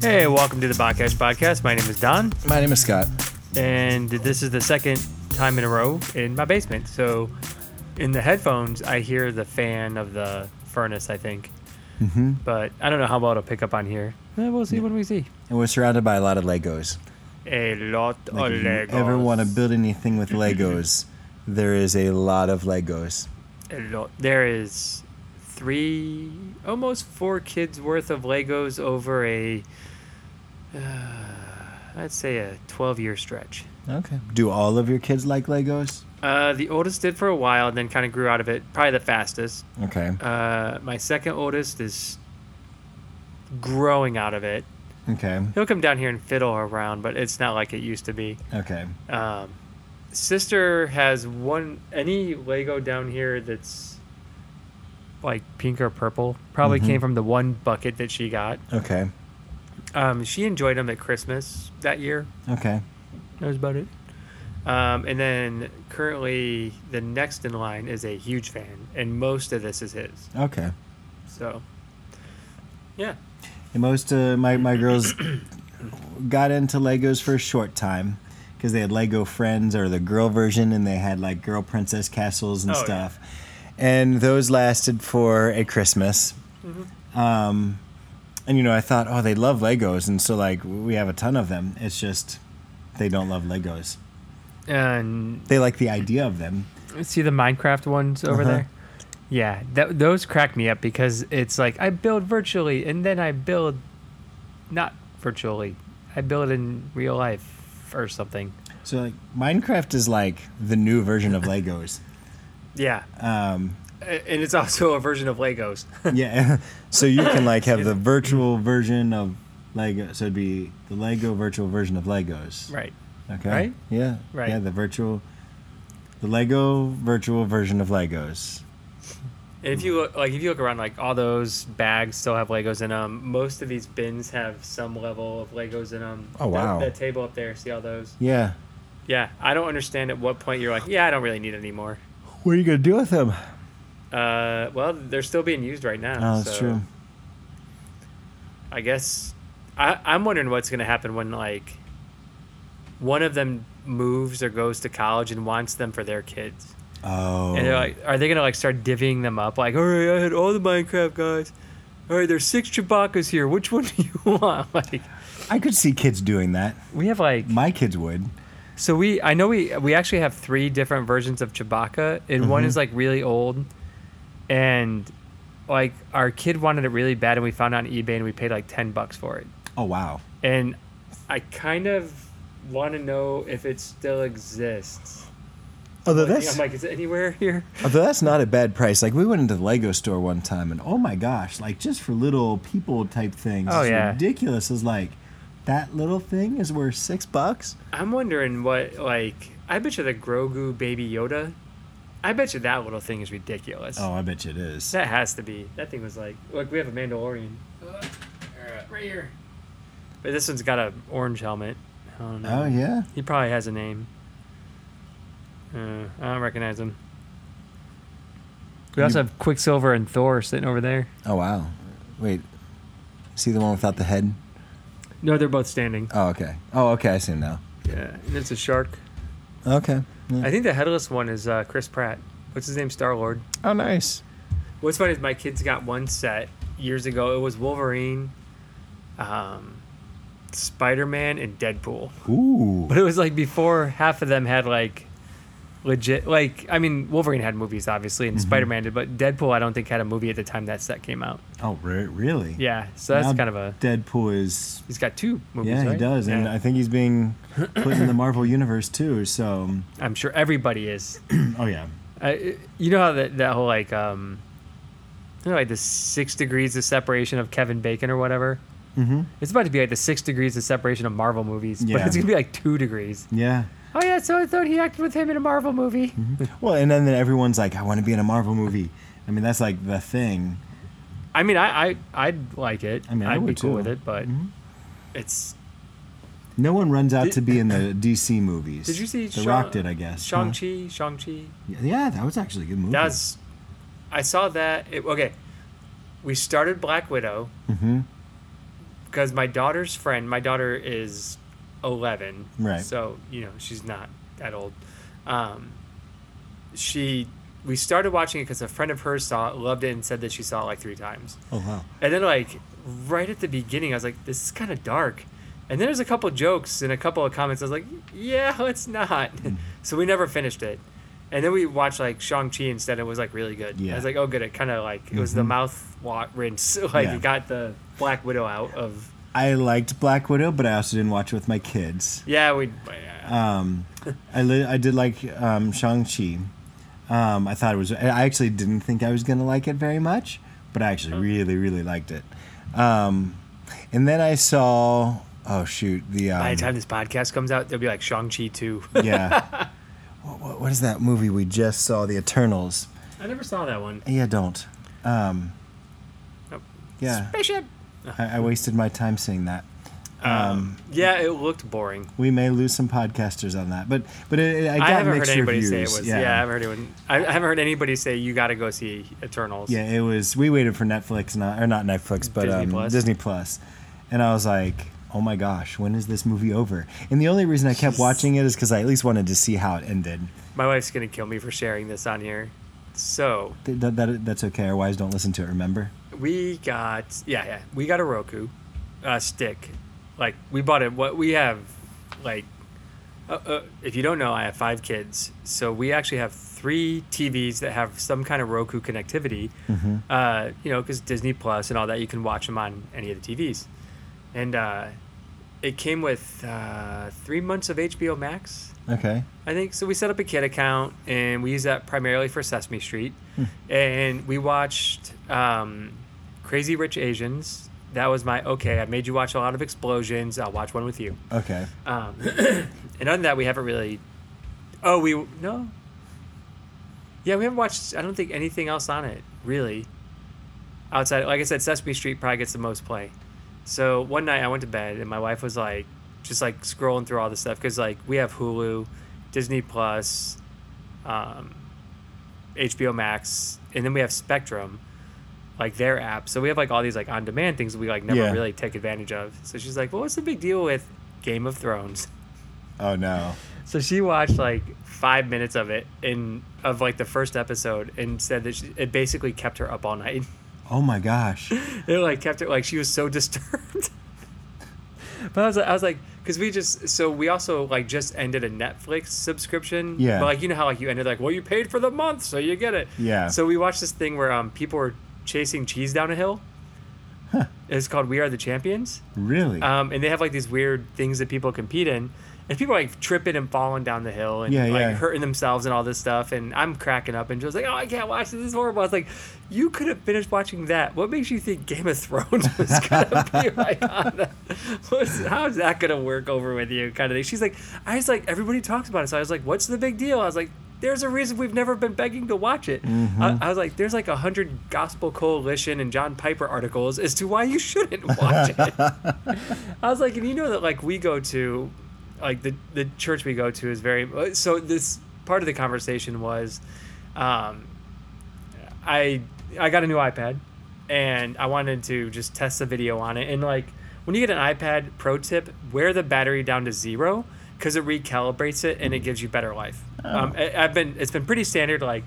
Hey, welcome to the Botcash Podcast. My name is Don, My name is Scott. and this is the second time in a row in my basement. So, in the headphones, I hear the fan of the furnace, I think. Mm-hmm. But I don't know how well it'll pick up on here. Eh, we'll see when we see. And we're surrounded by a lot of Legos. A lot Like of if you ever want to build anything with Legos, there is a lot of Legos. A lot. There is three, almost four kids worth of Legos over a, uh, I'd say a 12 year stretch. Okay. Do all of your kids like Legos? Uh, the oldest did for a while and then kind of grew out of it. Probably the fastest. Okay. Uh, my second oldest is growing out of it. Okay. He'll come down here and fiddle around, but it's not like it used to be. Okay. Um, sister has one any Lego down here that's like pink or purple. Probably Mhm. came from the one bucket that she got. Okay. Um, she enjoyed them at Christmas that year. Okay. That was about it. Um, and then currently the next in line is a huge fan, and most of this is his. Okay. So, yeah. And most of my, my girls got into Legos for a short time because they had Lego Friends or the girl version and they had like girl princess castles and Oh, yeah. And those lasted for a Christmas. Mm-hmm. Um, and you know, I thought, oh, they love Legos. And so, like, we have a ton of them. It's just they don't love Legos. And They like the idea of them. see the Minecraft ones over Uh-huh. there? Yeah, th- those crack me up because it's like I build virtually and then I build not virtually. I build in real life or something. So, like, Minecraft is like the new version of Legos. Yeah. Um, And it's also a version of Legos. yeah. so you can like have the virtual version of Lego. So it'd be the Lego virtual version of Legos. right. Okay. Right? Yeah. Right. Yeah. The virtual, the Lego virtual version of Legos. And if you look, like, if you look around, like all those bags still have Legos in them. Most of these bins have some level of Legos in them. Oh, wow. That, that table up there, see all those? Yeah. Yeah, I don't understand at what point you're like, yeah, I don't really need any more. What are you gonna do with them? Uh, well, they're still being used right now. Oh, that's so true. I guess I, I'm wondering what's gonna happen when like one of them moves or goes to college and wants them for their kids. Oh. And they're like, are they gonna like start divvying them up? Like, all right, I had all the Minecraft guys. All right, there's six Chewbacca's here. Which one do you want? Like, I could see kids doing that. we have like, My kids would. So we, I know we, we actually have three different versions of Chewbacca, and one Mhm. is like really old, and like our kid wanted it really bad, and we found it on eBay, and we paid like ten bucks for it. Oh wow. And I kind of want to know if it still exists. Although Like, that's I'm like, is it anywhere here? although that's not a bad price. Like we went into the Lego store one time, and oh my gosh, like just for little people type things, Oh, it's yeah. ridiculous. Is like that little thing is worth six bucks. I'm wondering what like I bet you the Grogu baby Yoda. I bet you that little thing is ridiculous. Oh, I bet you it is. That has to be. That thing was like look, we have a Mandalorian. Uh, right here. But this one's got a orange helmet. I don't know. Oh yeah. He probably has a name. Uh, I don't recognize him. We also have Quicksilver and Thor sitting over there. Oh wow. Wait. See the one without the head? No, they're both standing. Oh okay. Oh okay. I see him now. Yeah, and it's a shark. Okay. Yeah. I think the headless one is uh, Chris Pratt. What's his name? Star Lord. oh nice. What's funny is my kids got one set years ago. It was Wolverine, um, Spider Man, and Deadpool. Ooh. But it was like before half of them had like legit. Like I mean, Wolverine had movies obviously, and Mhm. Spider Man did, but Deadpool I don't think had a movie at the time that set came out. Oh re- really? Yeah, so that's Now kind of a. Deadpool is. He's got two movies. Yeah, he right? does, and I think he's being put in the Marvel universe too. So, I'm sure everybody is. oh yeah. Uh, you know how that that whole like um, you know, like the six degrees of separation of Kevin Bacon or whatever. Mm-hmm. It's about to be like the six degrees of separation of Marvel movies, but it's gonna be like two degrees. Yeah. Oh yeah, so I thought he acted with him in a Marvel movie. Well, and then, then everyone's like, I want to be in a Marvel movie. I mean, that's like the thing. I mean, I, I I'd like it. I mean, I I'd be would cool too. with it, but Mhm. it's No one runs out Did- to be in the DC movies. Did you see The Shang- Rock did, I guess. Shang Chi. Shang Chi. Huh? Yeah, that was actually a good movie. That's. I saw that. It, okay, we started Black Widow. Mm-hmm. because my daughter's friend, my daughter is 11. Right. So, you know, she's not that old. Um, she, we started watching it because a friend of hers saw it, loved it, and said that she saw it like three times. Oh wow. And then, like, right at the beginning, I was like, this is kind of dark. And then there's a couple jokes and a couple of comments. I was like, yeah, it's not. so we never finished it. And then we watched like Shang-Chi instead. It was like really good. Yeah. I was like, oh, good. It kind of like, it was the Mhm. mouth rinse. like, Yeah. it got the Black Widow out of. I liked Black Widow, but I also didn't watch it with my kids. Yeah, we. Um, I li- I did like um, Shang Chi. Um, I thought it was. I actually didn't think I was gonna like it very much, but I actually really really liked it. Um, and then I saw. Oh shoot! The um, By the time this podcast comes out, there'll be like Shang-Chi 2. yeah. what, what, what is that movie we just saw? The Eternals. I never saw that one. Yeah, don't. Um, Nope. yeah, Spaceship. I, I wasted my time seeing that. Um, yeah, it looked boring. We may lose some podcasters on that, but but it, it, I I, got haven't heard mixed anybody reviews. say it was. Yeah. I haven't heard anyone. I, I haven't heard anybody say you got to go see Eternals. Yeah, it was. We waited for Netflix, not or not Netflix, but Disney um, Plus. Disney Plus, and I was like, "Oh my gosh, when is this movie over?" And the only reason I kept watching it is because I at least wanted to see how it ended. My wife's gonna kill me for sharing this on here. So Th- That, that, that's okay. Our wives don't listen to it. Remember? We got yeah yeah we got a Roku uh, stick. Like we bought it. What we have, like, uh, uh, if you don't know, I have five kids, so we actually have three TVs that have some kind of Roku connectivity. Mm-hmm. Uh, you know, because Disney Plus and all that, you can watch them on any of the TVs. And uh, it came with uh, three months of HBO Max. Okay. I think so. We set up a kid account and we use that primarily for Sesame Street, and we watched um, Crazy Rich Asians. That was my okay. I made you watch a lot of explosions. I'll watch one with you. Okay. Um, and other than that, we haven't really. Oh, we no. Yeah, we haven't watched. I don't think anything else on it really. Outside, like I said, Sesame Street probably gets the most play. So one night I went to bed and my wife was like, just like scrolling through all this stuff because like we have Hulu, Disney Plus, um, HBO Max, and then we have Spectrum, like their app. So we have like all these like on-demand things that we like never Yeah. really take advantage of. So she's like, "Well, what's the big deal with Game of Thrones?" Oh no. So she watched like five minutes of it in of like the first episode and said that she, it basically kept her up all night. Oh my gosh. It like kept her like she was so disturbed. but I was like, I was like, because we just so we also like just ended a Netflix subscription. Yeah. But like you know how like you ended like well you paid for the month so you get it. Yeah. So we watched this thing where um people were chasing cheese down a hill. It's called We Are the Champions. Really? Um, and they have like these weird things that people compete in. And people are like tripping and falling down the hill and Yeah, like yeah. hurting themselves and all this stuff. And I'm cracking up and just like, oh, I can't watch this. This is horrible. I was like, you could have finished watching that. What makes you think Game of Thrones was gonna be like on the, what's, how's that gonna work over with you? Kind of thing. She's like, I was like, everybody talks about it. So I was like, what's the big deal? I was like, there's a reason we've never been begging to watch it. I, I was like, there's like a hundred Gospel Coalition and John Piper articles as to why you shouldn't watch it. I was like, and you know that like we go to, like the the church we go to is very. So this part of the conversation was, um, I I got a new iPad, and I wanted to just test the video on it. And like when you get an iPad, pro tip: wear the battery down to zero because it recalibrates it and it gives you better life. Um, I, I've been it's been pretty standard like.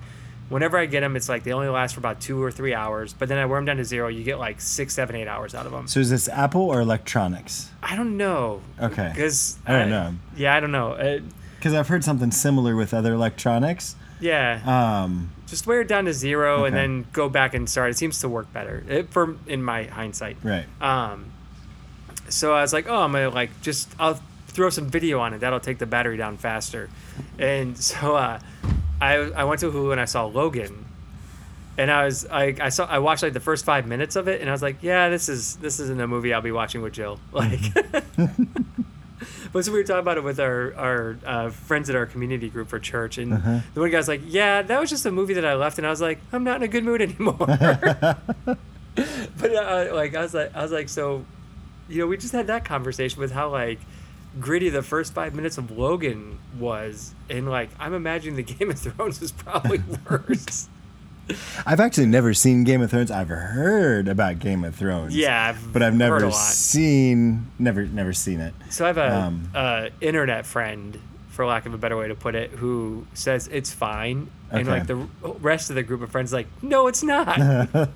Whenever I get them, it's like they only last for about two or three hours. But then I wear them down to zero, you get like six, seven, eight hours out of them. so is this Apple or electronics? I don't know. Okay. Because I don't know. Yeah, I don't know. Uh, Because I've heard something similar with other electronics. yeah, Um, just wear it down to zero and then go back and start. It seems to work better it, for in my hindsight. right. Um, so I was like, oh, I'm gonna like just I'll throw some video on it. That'll take the battery down faster. And so uh, I I went to Hulu and I saw Logan. And I was I, I saw I watched like the first five minutes of it and I was like yeah this is this isn't a movie I'll be watching with Jill like but so we were talking about it with our our uh, friends at our community group for church and Uh-huh. the one guy's like yeah that was just a movie that I left and I was like I'm not in a good mood anymore but uh, like I was like I was like so you know we just had that conversation with how like gritty the first five minutes of Logan was and like I'm imagining the Game of Thrones is probably worse I've actually never seen Game of Thrones. I've heard about Game of Thrones. Yeah, I've but I've never seen never never seen it. So I have a, Um, a internet friend, for lack of a better way to put it, who says it's fine, and like the rest of the group of friends, like, no, it's not.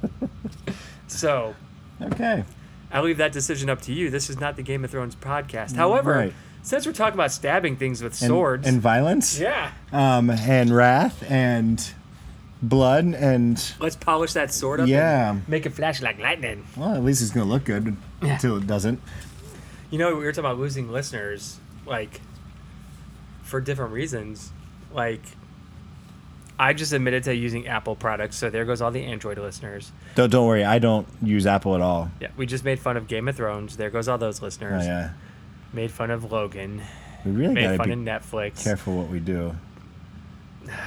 so Okay. I leave that decision up to you. This is not the Game of Thrones podcast. However, Right. since we're talking about stabbing things with And, swords, and violence. yeah, Um, and wrath and blood and let's polish that sword up. Yeah. and make it flash like lightning. well, at least it's gonna look good Yeah. until it doesn't. You know, we were talking about losing listeners, like for different reasons. Like, I just admitted to using Apple products, so there goes all the Android listeners. Don't don't worry. I don't use Apple at all. Yeah, we just made fun of Game of Thrones. There goes all those Oh listeners. yeah. Made fun of Logan. We really Made fun be of Netflix. careful what we do.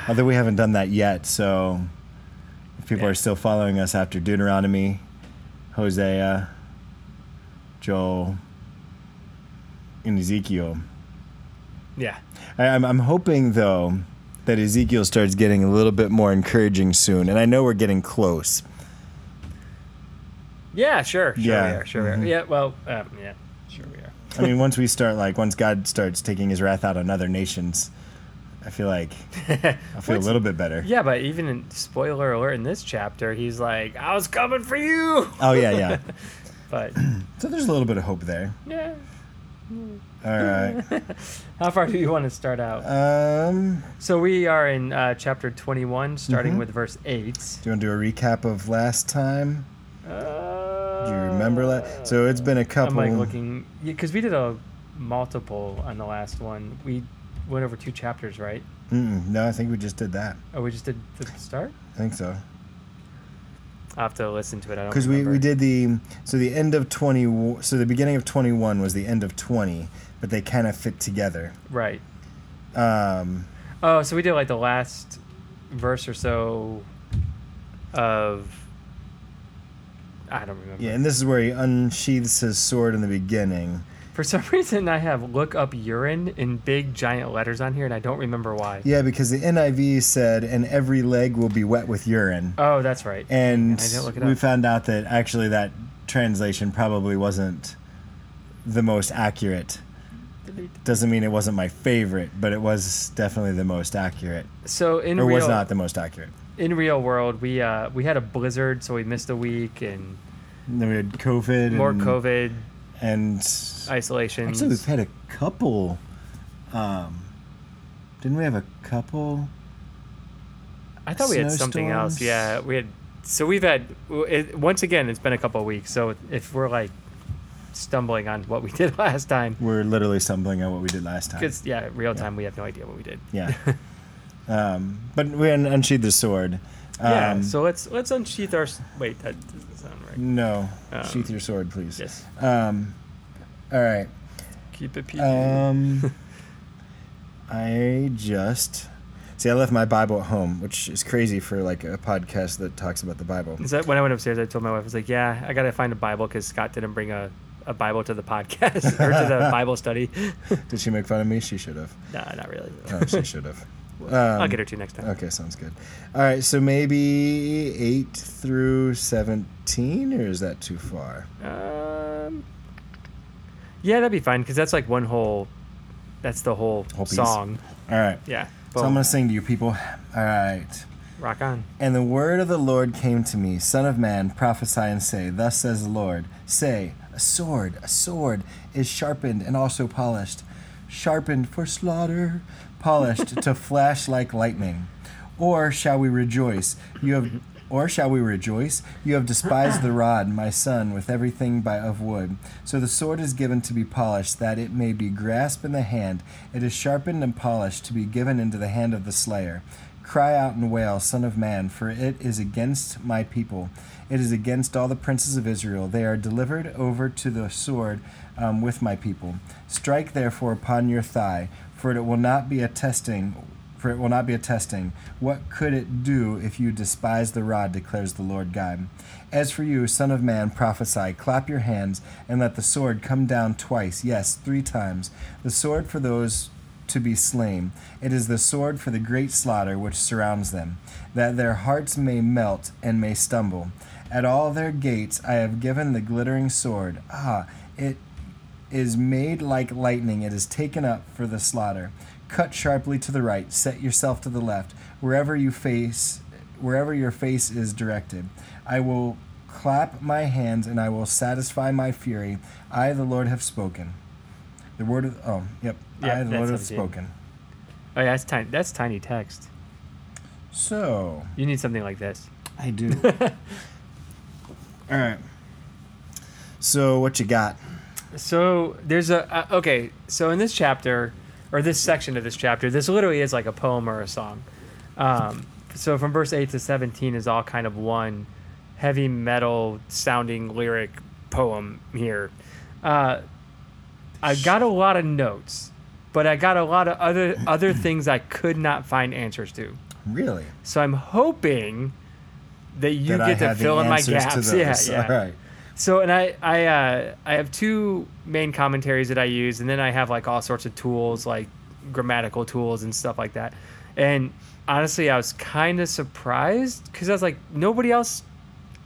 Although we haven't done that yet, so if people Yeah. are still following us after Deuteronomy, Hosea, Joel, and Ezekiel, Yeah. I, I'm, I'm hoping though that Ezekiel starts getting a little bit more encouraging soon, and I know we're getting close. Yeah, sure. Sure Yeah, we are. Sure we mhm. are. Yeah, well, um, yeah, sure we are. I mean, once we start like once God starts taking His wrath out on other nations, I feel like I feel a little bit better. Yeah, but even in spoiler alert in this chapter, he's like, "I was coming for you." Oh yeah, yeah. But So there's a little bit of hope there. yeah, All right. how far do you want to start out? Um, So we are in uh, chapter 21, starting Mhm. with verse 8. do you want to do a recap of last time? Uh, Do you remember that? So it's been a I'm couple. like looking, because we did a multiple on the last one. We went over two chapters, right? Mm-mm, no, I think we just did that. Oh, we just did the start. I think so. I will have to listen to it. I don't Because we, remember. we did the so the end of twenty. So the beginning of twenty one was the end of twenty, but they kind of fit together. right. Um, Oh, so we did like the last verse or so of. I don't remember. yeah, and this is where he unsheaths his sword in the beginning. For some reason, I have look up urine in big giant letters on here, and I don't remember why. Yeah, because the NIV said, "And every leg will be wet with urine." Oh, that's right. and I didn't look it we found out that actually that translation probably wasn't the most accurate. Doesn't mean it wasn't my favorite, but it was definitely the most accurate, So in or real, was not the most accurate. in real world, we uh, we had a blizzard, so we missed a week, and And then we had COVID. more and, COVID and isolation. actually we've had a couple. Um, didn't we have a couple? I thought we had something else. Yeah, we had. So we've had. It, once again, it's been a couple of weeks. So if we're like stumbling on what we did last time, We're literally stumbling on what we did last time. because yeah, real time, we have no idea what we did. Yeah. um, but we un- unsheathed the sword. Um, yeah. So let's let's unsheath our. Wait, that doesn't sound right. no, Um, sheath your sword, please. Yes. Um, all right. Keep it PG. Um, I just see. I left my Bible at home, which is crazy for like a podcast that talks about the Bible. Is that when I went upstairs? I told my wife, I was like, "Yeah, I gotta find a Bible because Scott didn't bring a, a Bible to the podcast or to the Bible study." Did she make fun of me? She should have. nah, not really. Oh, she should have. I'll Um, get her to next time. Okay, sounds good. All right, so maybe eight through seventeen, or is that too far? Um, yeah, that'd be fine because that's like one whole. That's the whole, Whole song. All right. Yeah. So I'm gonna sing to you people. All right. Rock on. And the word of the Lord came to me, Son of man, prophesy and say, Thus says the Lord, say, a sword, a sword is sharpened and also polished, sharpened for slaughter, polished to flash like lightning. Or shall we rejoice? You have or shall we rejoice? You have despised the rod, my son, with everything by of wood. So the sword is given to be polished, that it may be grasped in the hand. It is sharpened and polished to be given into the hand of the slayer. Cry out and wail, Son of man, for it is against my people. It is against all the princes of Israel. They are delivered over to the sword um, with my people. Strike therefore upon your thigh, for it will not be a testing. For it will not be a testing. What could it do if you despise the rod, declares the Lord God. As for you, Son of man, prophesy, clap your hands, and let the sword come down twice, yes, three times. The sword for those to be slain. It is the sword for the great slaughter which surrounds them, that their hearts may melt and may stumble. At all their gates I have given the glittering sword. Ah, it is made like lightning. It is taken up for the slaughter. Cut sharply to the right. Set yourself to the left. Wherever you face, wherever your face is directed, I will clap my hands and I will satisfy my fury. I, the Lord, have spoken. The word of oh yep. Yeah, I, Lord, have spoken. Oh yeah, that's tiny. That's tiny text. So You need something like this. I do. All right. So what you got? So there's a uh, okay. So in this chapter, or this section of this chapter, this literally is like a poem or a song. Um, so from verse eight to seventeen is all kind of one heavy metal sounding lyric poem here. Uh, I got a lot of notes, but I got a lot of other other things I could not find answers to. Really? So I'm hoping that you that I get to had the fill in my gaps. To. Yeah, yeah. All right. So and I I uh, I have two main commentaries that I use, and then I have like all sorts of tools like grammatical tools and stuff like that. And honestly, I was kind of surprised because I was like, nobody else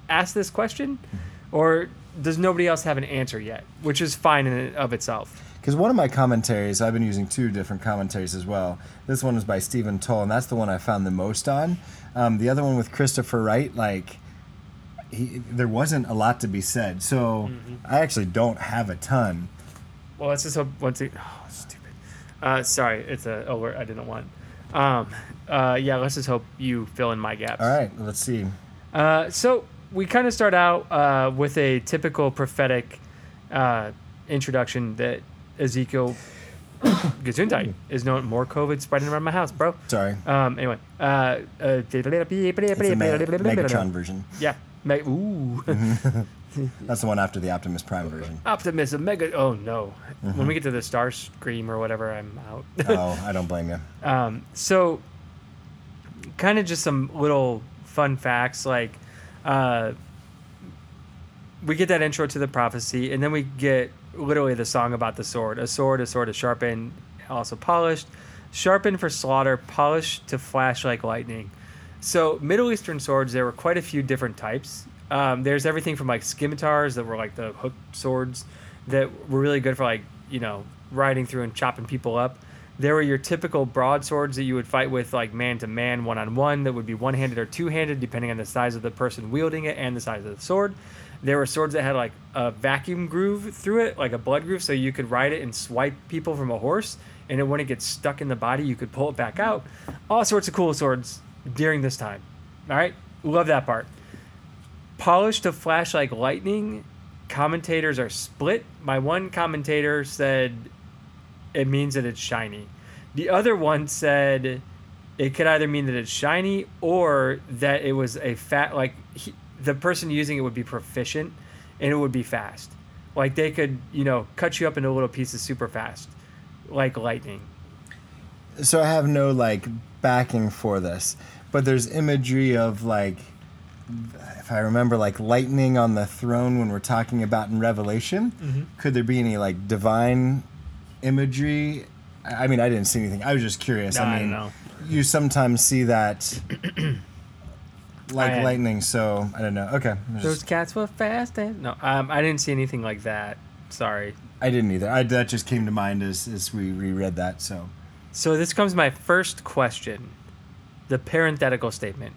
asked this question, or does nobody else have an answer yet? Which is fine in of itself. Because one of my commentaries, I've been using two different commentaries as well. This one is by Stephen Tuell, and that's the one I found the most on. Um, the other one with Christopher Wright, like, he, there wasn't a lot to be said. So Mm-hmm. I actually don't have a ton. Well, let's just hope once it. Oh, stupid. Uh, sorry, it's a alert I didn't want. Um, uh, yeah, let's just hope you fill in my gaps. All right, let's see. Uh, so we kind of start out uh, with a typical prophetic uh, introduction that Ezekiel Gesundheit is known more COVID spreading around my house, bro. Sorry. Um, anyway, uh, uh, It's Megatron version. yeah, ooh, That's the one after the Optimus Prime version. optimism, mega. Oh no, when we get to the Starscream or whatever, I'm out. oh, I don't blame you. Um, so, kind of just some little fun facts like uh, we get that intro to the prophecy, and then we get literally the song about the sword. A sword, a sword is sharpened, also polished, sharpened for slaughter, polished to flash like lightning. So, Middle Eastern swords, there were quite a few different types. Um, there's everything from like scimitars that were like the hooked swords that were really good for like, you know, riding through and chopping people up. There were your typical broadswords that you would fight with like man to man, one on one, that would be one handed or two handed, depending on the size of the person wielding it and the size of the sword. There were swords that had like a vacuum groove through it, like a blood groove, so you could ride it and swipe people from a horse. And then when it gets stuck in the body, you could pull it back out. All sorts of cool swords during this time. All right, love that part. Polished to flash like lightning. Commentators are split. My one commentator said it means that it's shiny. The other one said it could either mean that it's shiny or that it was a fat like he, the person using it would be proficient and it would be fast. Like they could, you know, cut you up into little pieces super fast, like lightning. So I have no like backing for this, but there's imagery of like, if I remember, like lightning on the throne when we're talking about in Revelation. Mm-hmm. Could there be any like divine imagery? I I mean, I didn't see anything. I was just curious. No, I I don't mean, know. you sometimes see that. Like I- lightning, so I don't know. Okay, I'm Those just- cats were fast. And, no, um, I didn't see anything like that. Sorry. I didn't either. I, that just came to mind as, as we reread that. So So this comes my first question, the parenthetical statement.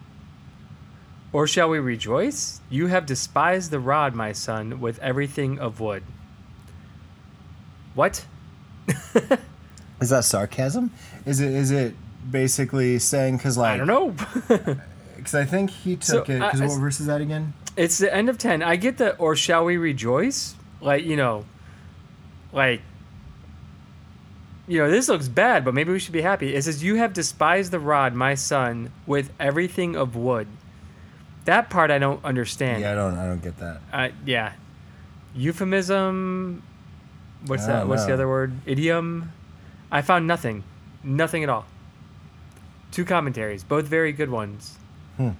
Or shall we rejoice? You have despised the rod, my son, with everything of wood. What? is that sarcasm? Is it is it basically saying because like I don't know. Because I think he So, took it. uh, Because it's- what verse is that again? it's the end of 10. I get the or shall we rejoice? Like, you know, like you know, this looks bad, but maybe we should be happy. It says, You have despised the rod, my son, with everything of wood. That part I don't understand. Yeah, I don't. I don't get that. Uh, yeah. Euphemism. What's that? don't What's the other word? Idiom. I found nothing. Nothing at all. Two commentaries, both very good ones. Hmm.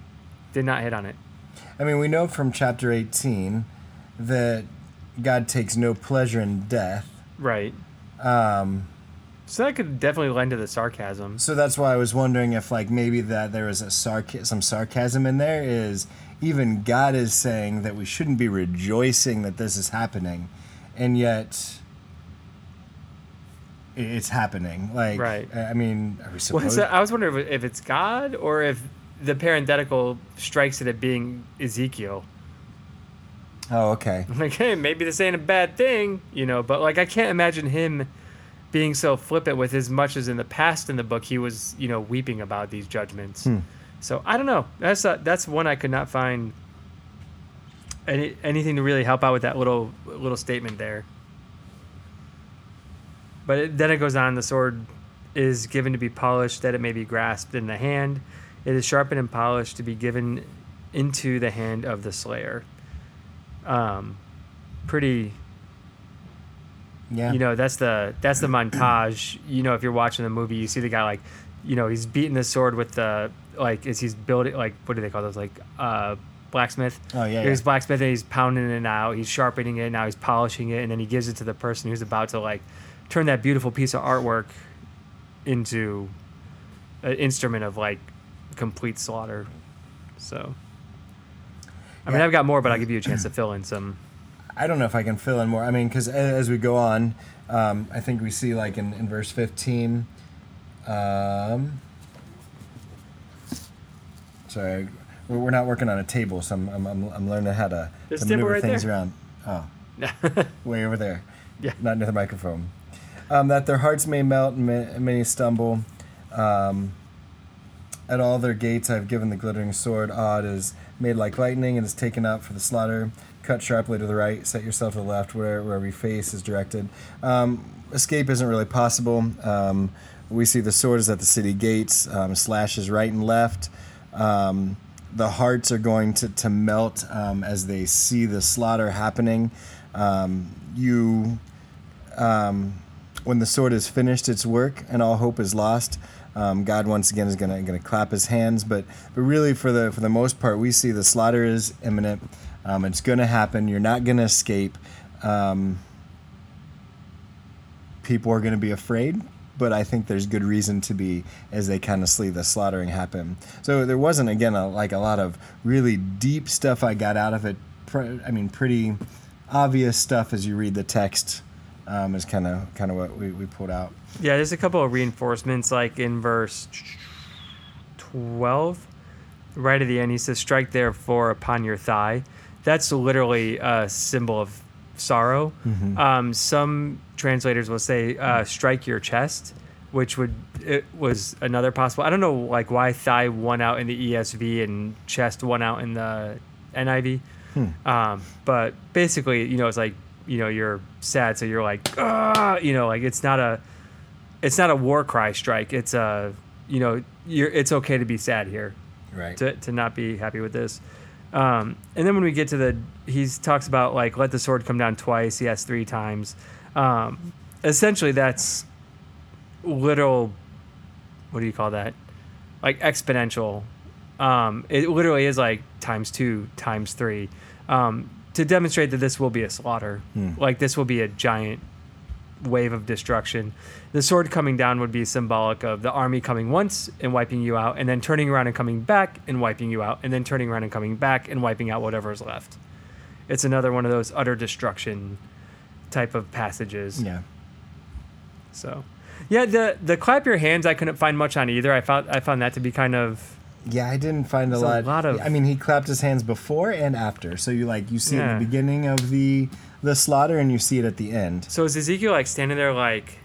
Did not hit on it. I mean, we know from chapter 18 that God takes no pleasure in death. Right. Um, So that could definitely lend to the sarcasm. So that's why I was wondering if like maybe that there was a sarc- some sarcasm in there is even God is saying that we shouldn't be rejoicing that this is happening and yet it's happening. Like Right. I mean, are we Well, so I was wondering if it's God or if the parenthetical strikes it at being Ezekiel. Oh, okay. Like, hey, maybe this ain't a bad thing, you know, but like I can't imagine him being so flippant with as much as in the past in the book he was, you know, weeping about these judgments. Hmm. So I don't know. That's uh, that's one I could not find any anything to really help out with that little little statement there. But it, then it goes on. The sword is given to be polished, that it may be grasped in the hand. It is sharpened and polished to be given into the hand of the slayer. Um, pretty Yeah. you know that's the that's the montage you know if you're watching the movie you see the guy like you know he's beating the sword with the like as he's building like what do they call those like uh blacksmith Oh, yeah, he's yeah. blacksmith and he's pounding it out he's sharpening it now he's polishing it and then he gives it to the person who's about to like turn that beautiful piece of artwork into an instrument of like complete slaughter so I mean, I've got more, but I'll give you a chance to fill in some. I don't know if I can fill in more. I mean, because as we go on, um, I think we see like in, in verse 15. Um, sorry, we're, we're not working on a table, so I'm, I'm, I'm, I'm learning how to, There's to a maneuver right things there. around. Oh, way over there. Yeah. Not near the microphone. Um, that their hearts may melt and ma- and many stumble. Um, at all their gates I have given the glittering sword. Odd is made like lightning and is taken up for the slaughter. Cut sharply to the right, set yourself to the left, where, where every face is directed. Um, escape isn't really possible. Um, we see the sword is at the city gates, um, slashes right and left. Um, the hearts are going to, to melt um, as they see the slaughter happening. Um, you when the sword is finished its work and all hope is lost, um, God once again is gonna gonna clap his hands. But but really, for the for the most part, we see the slaughter is imminent. Um, it's gonna happen. You're not gonna escape. Um, people are gonna be afraid. But I think there's good reason to be as they kind of see the slaughtering happen. So there wasn't again a, like a lot of really deep stuff I got out of it. I mean, pretty obvious stuff as you read the text um, is kind of kind of what we, we pulled out. Yeah, there's a couple of reinforcements, like in verse 12, right at the end, he says, Strike therefore upon your thigh. That's literally a symbol of sorrow. Um, some translators will say, uh, Strike your chest, which would, it was another possible. I don't know, like, why thigh won out in the ESV and chest won out in the NIV. Um, but basically, you know, it's like, you know, you're sad, so you're like, ah, you know, like it's not a, it's not a war cry strike. It's a, you know, you're, it's okay to be sad here, Right. to, to not be happy with this. Um, and then when we get to the, he talks about like, let the sword come down twice. Has three times. Um, essentially, that's literal, what do you call that? Like exponential. Um, it literally is like times two, times three, um, to demonstrate that this will be a slaughter. Hmm. Like this will be a giant wave of destruction. The sword coming down would be symbolic of the army coming once and wiping you out, and then turning around and coming back and wiping you out, and then turning around and coming back and wiping out whatever is left. It's another one of those utter destruction type of passages. Yeah. So, yeah, the the clap your hands I couldn't find much on either. I found I found that to be kind of Yeah, I didn't find a There's a lot. lot of- I mean, he clapped his hands before and after. So you like you see it Yeah. at the beginning of the the slaughter and you see it at the end. so is Ezekiel like standing there like,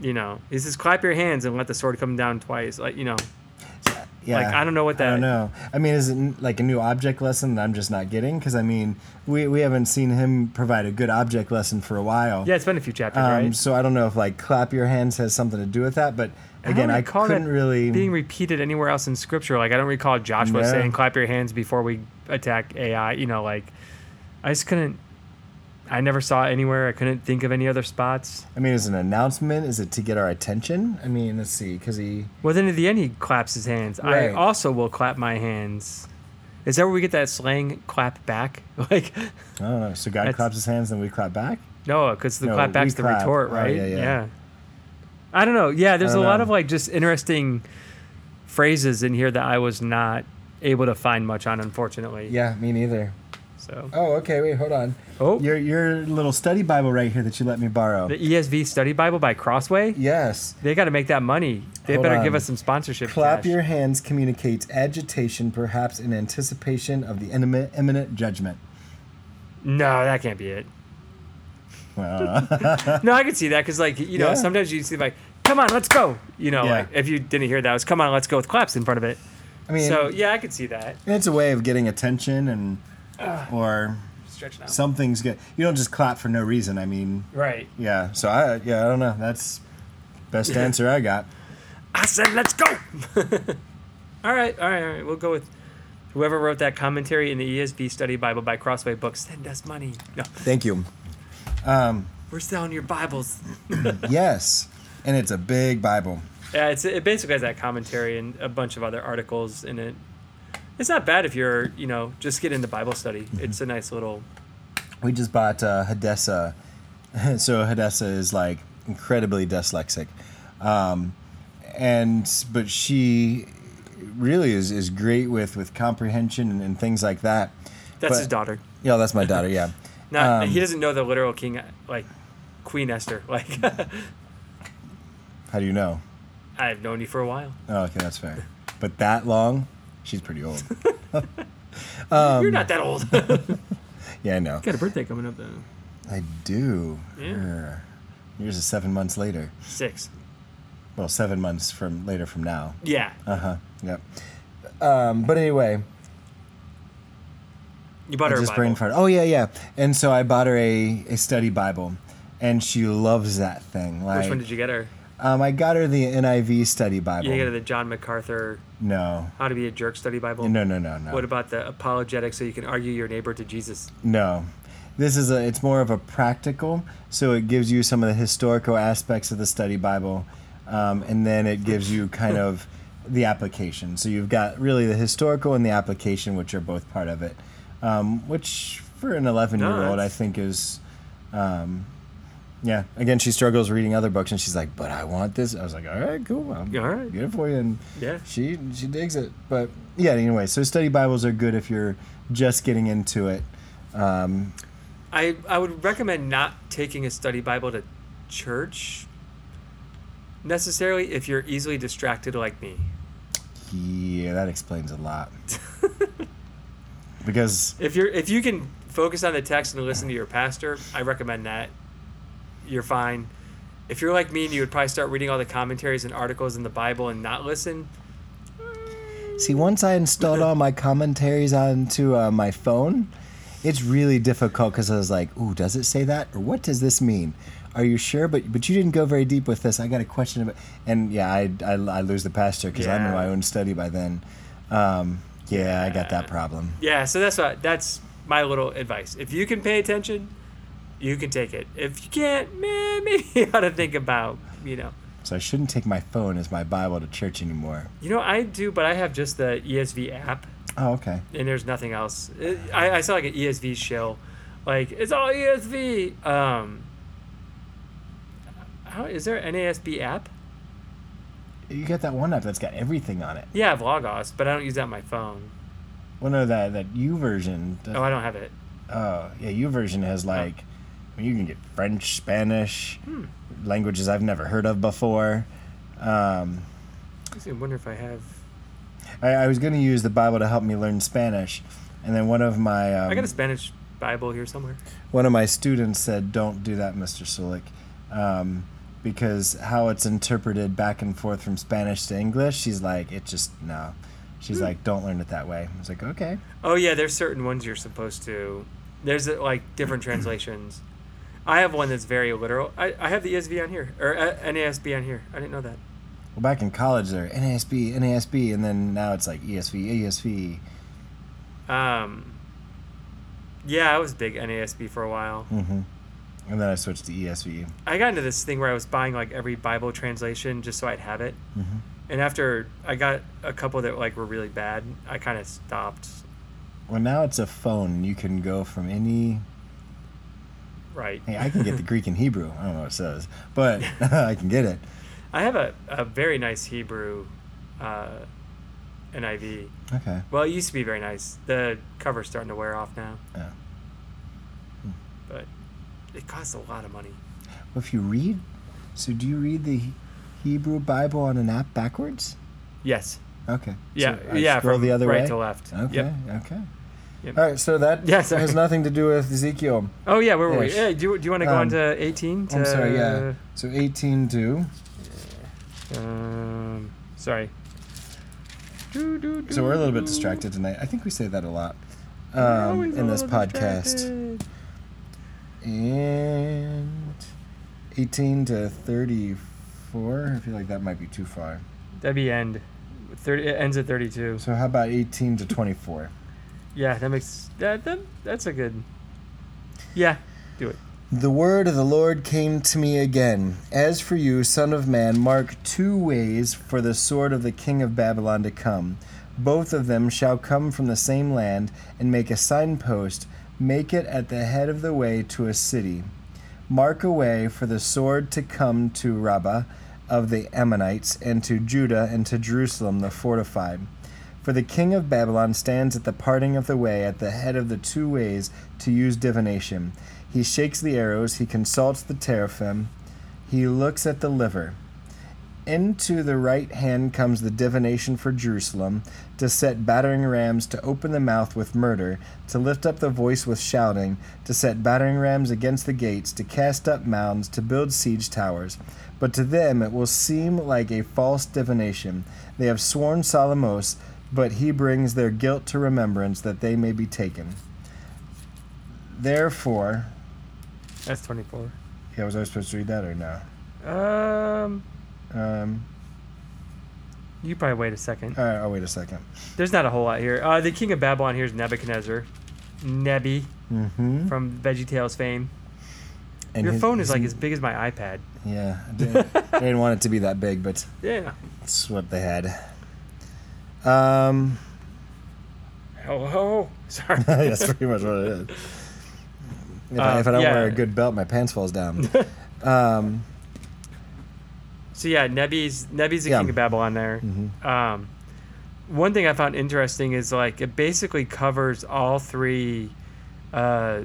you know, he says clap your hands and let the sword come down twice, like you know, Yeah. Like, I don't know what that. I don't know. I mean, is it like a new object lesson that I'm just not getting? Because I mean, we we haven't seen him provide a good object lesson for a while. yeah, it's been a few chapters, Um, right? So I don't know if like clap your hands has something to do with that, but again, I, couldn't really. being repeated anywhere else in scripture. Like I don't recall Joshua No. saying clap your hands before we attack Ai. You know, like I just couldn't. I never saw it anywhere. I couldn't think of any other spots. I mean, is an announcement? Is it to get our attention? I mean, let's see, because he. Well, then at the end he claps his hands. I also will clap my hands. Is that where we get that slang clap back? Like I don't know. So God claps his hands, and we clap back. no, because the No, clap back's the clap. retort, Oh, right? yeah, yeah. I don't know. Yeah, there's a don't lot know. of like just interesting phrases in here that I was not able to find much on, unfortunately. Yeah, me neither. So, Oh, okay. Wait, hold on. oh, Your your little study Bible right here that you let me borrow. the ESV Study Bible by Crossway. Yes. They got to make that money. They Hold better on. give us some sponsorship. Clap cash. your hands communicates agitation, perhaps in anticipation of the imminent, imminent judgment. No, that can't be it. Well, No, I can see that because, like, you know, Yeah. sometimes you see like, "Come on, let's go." You know, Yeah. like if you didn't hear that, it was "Come on, let's go" with claps in front of it. I mean, so yeah, I could see that. it's a way of getting attention and or Stretching out. something's good. You don't just clap for no reason. I mean, right. yeah. So I yeah, I don't know. That's best answer I got. I said, let's go. all right, all right, all right. We'll go with whoever wrote that commentary in the ESV Study Bible by Crossway Books. Send us money. No, Thank you. Um, we're selling your Bibles. yes, and it's a big Bible. Yeah, it's it basically has that commentary and a bunch of other articles in it. It's not bad if you're, you know, just get into Bible study. Mm-hmm. It's a nice little. We just bought uh, Hadassah. so Hadassah is like incredibly dyslexic, um, and but she really is, is great with with comprehension and, and things like that. That's But- his daughter. Yeah, that's my daughter. Yeah. Not Um, he doesn't know the literal king, like Queen Esther. Like How do you know? I've known you for a while. Oh, okay, that's fair. But that long, she's pretty old. Um, You're not that old. Yeah, I know. Got a birthday coming up though. I do. Yeah. Yours is seven months later. Six. Well, seven months from later from now. Yeah. Uh huh. Yep. Um, but anyway, You bought I her a just Bible. brain farted. Oh yeah, yeah. And so I bought her a, a study Bible, and she loves that thing. Like, Which one did you get her? Um, I got her the NIV study Bible. You get her the John MacArthur no, How to Be a Jerk Study Bible. no, no, no, no. What about the apologetic so you can argue your neighbor to Jesus? No. This is a it's more of a practical, so it gives you some of the historical aspects of the study Bible, um, and then it gives you kind of the application. So you've got really the historical and the application, which are both part of it. Um, which for an 11 year old, I think is, um, yeah. Again, she struggles reading other books, and she's like, "But I want this." I was like, "All right, cool. I'll All right. get it for you." And Yeah. she she digs it. But yeah, anyway, so study Bibles are good if you're just getting into it. Um, I, I would recommend not taking a study Bible to church necessarily if you're easily distracted like me. Yeah, that explains a lot. because If you're if you can focus on the text and listen to your pastor, I recommend that. You're fine. If you're like me and you would probably start reading all the commentaries and articles in the Bible and not listen, see, once I installed all my commentaries onto uh, my phone, it's really difficult because I was like, "Ooh, does it say that? Or what does this mean? Are you sure? But but you didn't go very deep with this. I got a question about." And yeah, I I, I lose the pastor because I'm in my own study by then. Um, yeah, I got that problem. yeah. So that's what that's my little advice. If you can pay attention, you can take it. If you can't, man, maybe you ought to think about you know. So I shouldn't take my phone as my Bible to church anymore. You know, I do, but I have just the ESV app, Oh, okay. and there's nothing else. I, I saw like an ESV shill, like it's all ESV. Um, how is there an NASB app? You got that one app that's got everything on it. Yeah, Logos, but I don't use that on my phone. Well, no, that that YouVersion. Oh, I don't have it. Oh, yeah, YouVersion has like you can get French, Spanish, languages I've never heard of before. Um, I wonder if I have. I, I was going to use the Bible to help me learn Spanish, and then one of my um, I got a Spanish Bible here somewhere. one of my students said, "Don't do that, Mr. Sulik," um, because how it's interpreted back and forth from Spanish to English, she's like, it just no. She's like, don't learn it that way. I was like, okay. Oh yeah, there's certain ones you're supposed to. There's uh, like different translations. I have one that's very literal. I, I have the ESV on here or uh, NASB on here. I didn't know that. Well, back in college, there NASB, NASB, and then now it's like ESV, ESV. Um, yeah, I was big NASB for a while. hmm And then I switched to ESV. I got into this thing where I was buying like every Bible translation just so I'd have it. Mhm. And after I got a couple that like were really bad, I kind of stopped. Well, now it's a phone. You can go from any. Right. Hey, I can get the Greek and Hebrew. I don't know what it says, but I can get it. I have a, a very nice Hebrew uh, NIV. Okay. Well, it used to be very nice. The cover's starting to wear off now, Yeah. but it costs a lot of money. Well, if you read, so do you read the Hebrew Bible on an app backwards? Yes. Okay. Yeah. So yeah. Scroll From the other right way. to left. Okay. Yep. Okay. Yep. All right. So that Yeah, sorry. has nothing to do with Ezekiel. Oh yeah. Where were we? Ish. Yeah. Do you, do you want to go Um, on to 18? To, I'm sorry. Yeah. So 18 to. Um. Sorry. So we're a little bit distracted tonight. I think we say that a lot um, in this podcast. distracted. And 18 to 34. I feel like that might be too far. That'd be end. 30, it ends at 32. So how about 18 to 24? Yeah, that makes that, that that's a good. Yeah, do it. The word of the Lord came to me again. As for you, son of man, mark two ways for the sword of the king of Babylon to come. Both of them shall come from the same land, and make a signpost. Make it at the head of the way to a city. Mark a way for the sword to come to Rabbah of the Ammonites, and to Judah, and to Jerusalem the fortified. For the king of Babylon stands at the parting of the way at the head of the two ways to use divination. He shakes the arrows, he consults the teraphim, he looks at the liver. Into the right hand comes the divination for Jerusalem, to set battering rams, to open the mouth with murder, to lift up the voice with shouting, to set battering rams against the gates, to cast up mounds, to build siege towers. But to them it will seem like a false divination. They have sworn solemn oaths, but he brings their guilt to remembrance that they may be taken. Therefore, That's 24. yeah, was I supposed to read that or no? Um, Um, you probably wait a second. all right, I'll wait a second. There's not a whole lot here. Uh, the king of Babylon here is Nebuchadnezzar, Nebi Mm-hmm. from VeggieTales fame. And Your his- phone is like as big as my iPad. Yeah, I didn't, I didn't want it to be that big, but Yeah. it's what they had. Um, Hello. Sorry. that's pretty much what it is. If, I, Uh, if I don't yeah. wear a good belt, my pants falls down. um, So yeah, Nebi's Nebi's the Yeah. king of Babylon there. mhm. Um, one thing I found interesting is like it basically covers all three uh,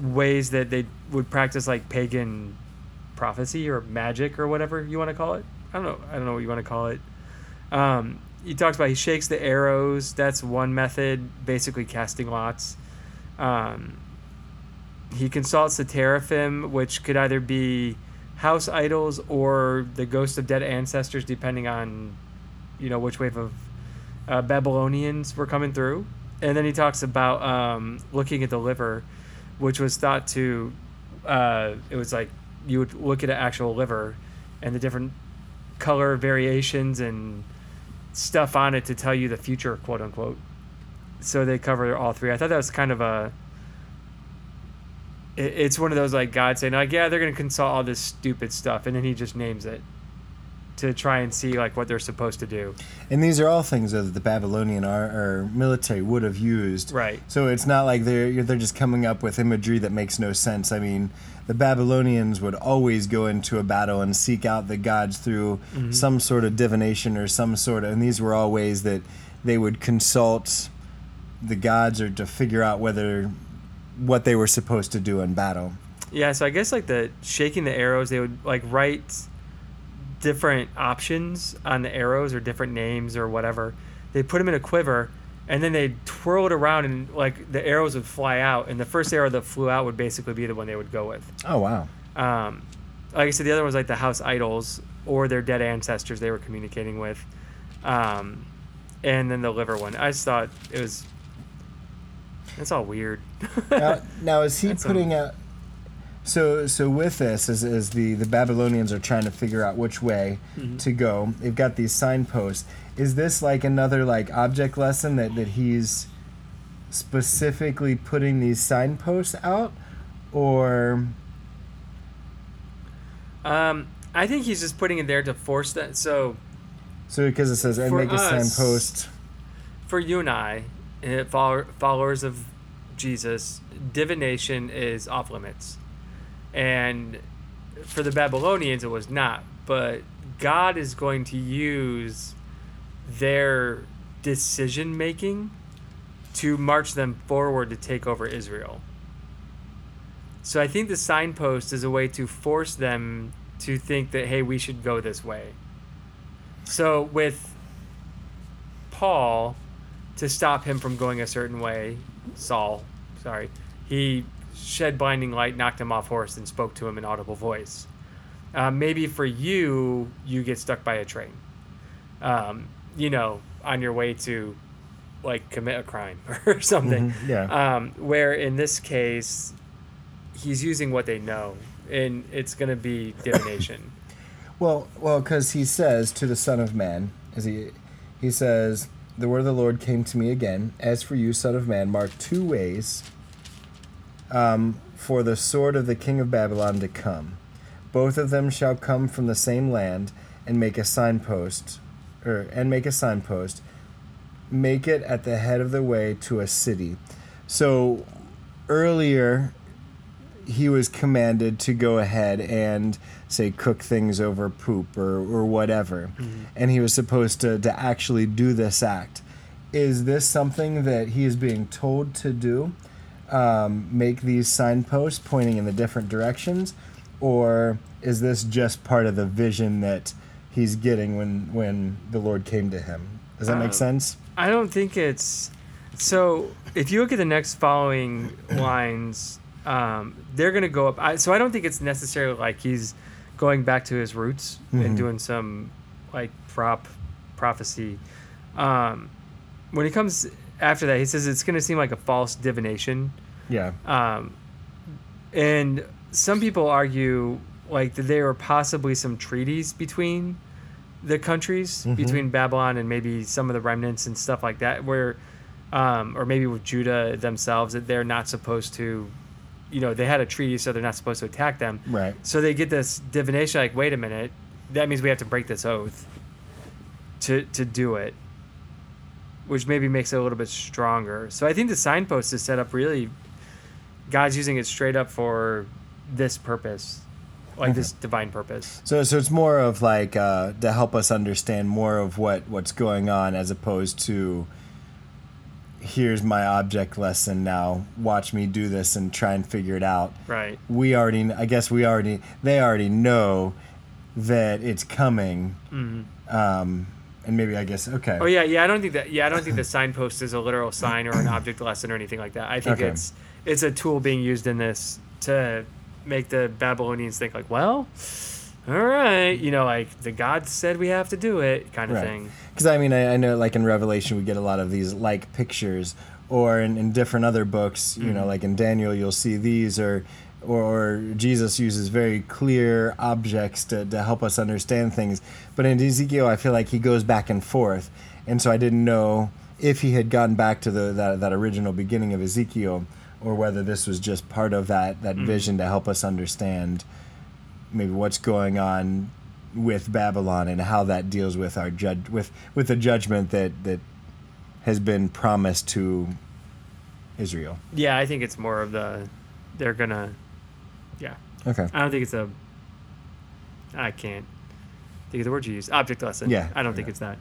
ways that they would practice like pagan prophecy or magic or whatever you want to call it. I don't know. I don't know what you want to call it. Um, he talks about he shakes the arrows. That's one method, basically casting lots. Um, he consults the teraphim, which could either be house idols or the ghosts of dead ancestors, depending on, you know, which wave of uh, Babylonians were coming through. And then he talks about um, looking at the liver, which was thought to, uh, it was like you would look at an actual liver and the different color variations and stuff on it to tell you the future, quote unquote. So they cover all three. I thought that was kind of a. it- It's one of those like God saying like yeah they're gonna consult all this stupid stuff and then he just names it, to try and see like what they're supposed to do. and these are all things that the Babylonian ar- or military would have used. Right. So it's not like they're they're just coming up with imagery that makes no sense. I mean, the Babylonians would always go into a battle and seek out the gods through Mm-hmm. some sort of divination or some sort of, and these were all ways that they would consult the gods or to figure out whether what they were supposed to do in battle. Yeah, so I guess like the shaking the arrows, they would like write different options on the arrows or different names or whatever. They put them in a quiver, and then they twirl it around, and like the arrows would fly out, and the first arrow that flew out would basically be the one they would go with. Oh wow. Um, like I said, the other one was like the house idols or their dead ancestors they were communicating with, um, and then the liver one. I just thought it was. It's all weird. now, now is he That's, putting um, out? So so with this, as, as the the Babylonians are trying to figure out which way Mm-hmm. to go, they've got these signposts. Is this like another like object lesson that that he's specifically putting these signposts out, or Um, I think he's just putting it there to force that. So so because it says and make a signpost? for you and I, uh, followers of Jesus, divination is off limits, and for the Babylonians it was not. But God is going to use their decision making to march them forward to take over Israel. So I think the signpost is a way to force them to think that hey, we should go this way. So with Paul to stop him from going a certain way, Saul, sorry, he shed blinding light, knocked him off horse, and spoke to him in audible voice. Uh, maybe for you, you get stuck by a train. Um, you know, on your way to like commit a crime or something. Mhm, yeah. Um, where in this case, he's using what they know, and it's going to be divination. Well, well, because he says to the Son of Man, as he he says, the word of the Lord came to me again. As for you, Son of Man, mark two ways um, for the sword of the king of Babylon to come. Both of them shall come from the same land, and make a signpost, or and make a signpost. Make it at the head of the way to a city. So earlier he was commanded to go ahead and say cook things over poop or, or whatever and he was supposed to, to actually do this act is this something that he is being told to do um, make these signposts pointing in the different directions or is this just part of the vision that he's getting when when the lord came to him does that Um, make sense I don't think it's so. If you look at the next following lines, um, they're going to go up. I, so I don't think it's necessarily like he's going back to his roots Mhm. and doing some like prop prophecy. Um, when he comes after that, he says it's going to seem like a false divination. yeah Um, and some people argue like that there were possibly some treaties between the countries, Mhm. between Babylon and maybe some of the remnants and stuff like that, where, um, or maybe with Judah themselves, that they're not supposed to, you know, they had a treaty, so they're not supposed to attack them. right So they get this divination, like, wait a minute, that means we have to break this oath to to do it, which maybe makes it a little bit stronger. So I think the signpost is set up really. God's using it straight up for this purpose, like this divine purpose. So, so it's more of like uh, to help us understand more of what what's going on, as opposed to here's my object lesson. Now watch me do this and try and figure it out. Right. We already, I guess, we already, they already know that it's coming. hmm Um, and maybe I guess okay. Oh yeah, yeah. I don't think that. Yeah, I don't think the signpost is a literal sign or an object lesson or anything like that. I think Okay. it's it's a tool being used in this to make the Babylonians think like, well, all right, you know, like the gods said we have to do it, kind of Right. thing. Because I mean, I, I know like in Revelation we get a lot of these like pictures, or in, in different other books, you know, Mhm. like in Daniel you'll see these, or or, or Jesus uses very clear objects to, to help us understand things. But in Ezekiel, I feel like he goes back and forth, and so I didn't know if he had gotten back to the that, that original beginning of Ezekiel, or whether this was just part of that that Mhm. vision to help us understand maybe what's going on with Babylon and how that deals with our judge with with the judgment that that has been promised to Israel. Yeah, I think it's more of the they're gonna. Yeah, Okay. I don't think it's a. I can't think of the word you use. Object lesson. Yeah, I don't think yeah. it's that.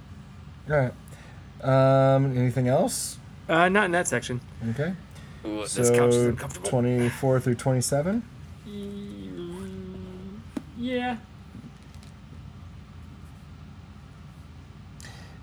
All right. Um, anything else? Uh, not in that section. Okay. Ooh, this couch is So uncomfortable. 24 through 27. Yeah.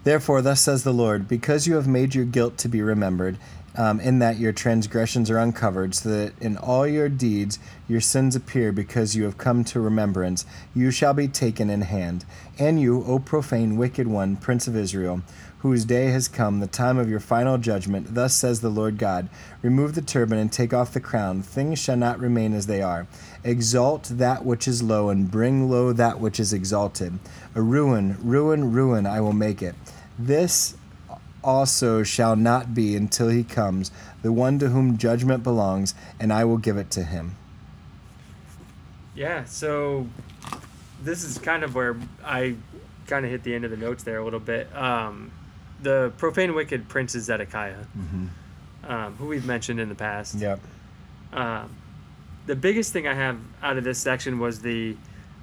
Therefore, thus says the Lord, because you have made your guilt to be remembered, um, in that your transgressions are uncovered, so that in all your deeds your sins appear because you have come to remembrance, you shall be taken in hand. And you, O profane, wicked one, Prince of Israel, whose day has come, the time of your final judgment, thus says the Lord God Remove the turban and take off the crown. Things shall not remain as they are. Exalt that which is low, and bring low that which is exalted. A ruin, ruin, ruin, I will make it. This also shall not be until he comes, the one to whom judgment belongs, and I will give it to him. Yeah, so this is kind of where I kind of hit the end of the notes there a little bit. Um, the profane wicked prince is Zedekiah, um, who we've mentioned in the past. Yep. Um, the biggest thing I have out of this section was the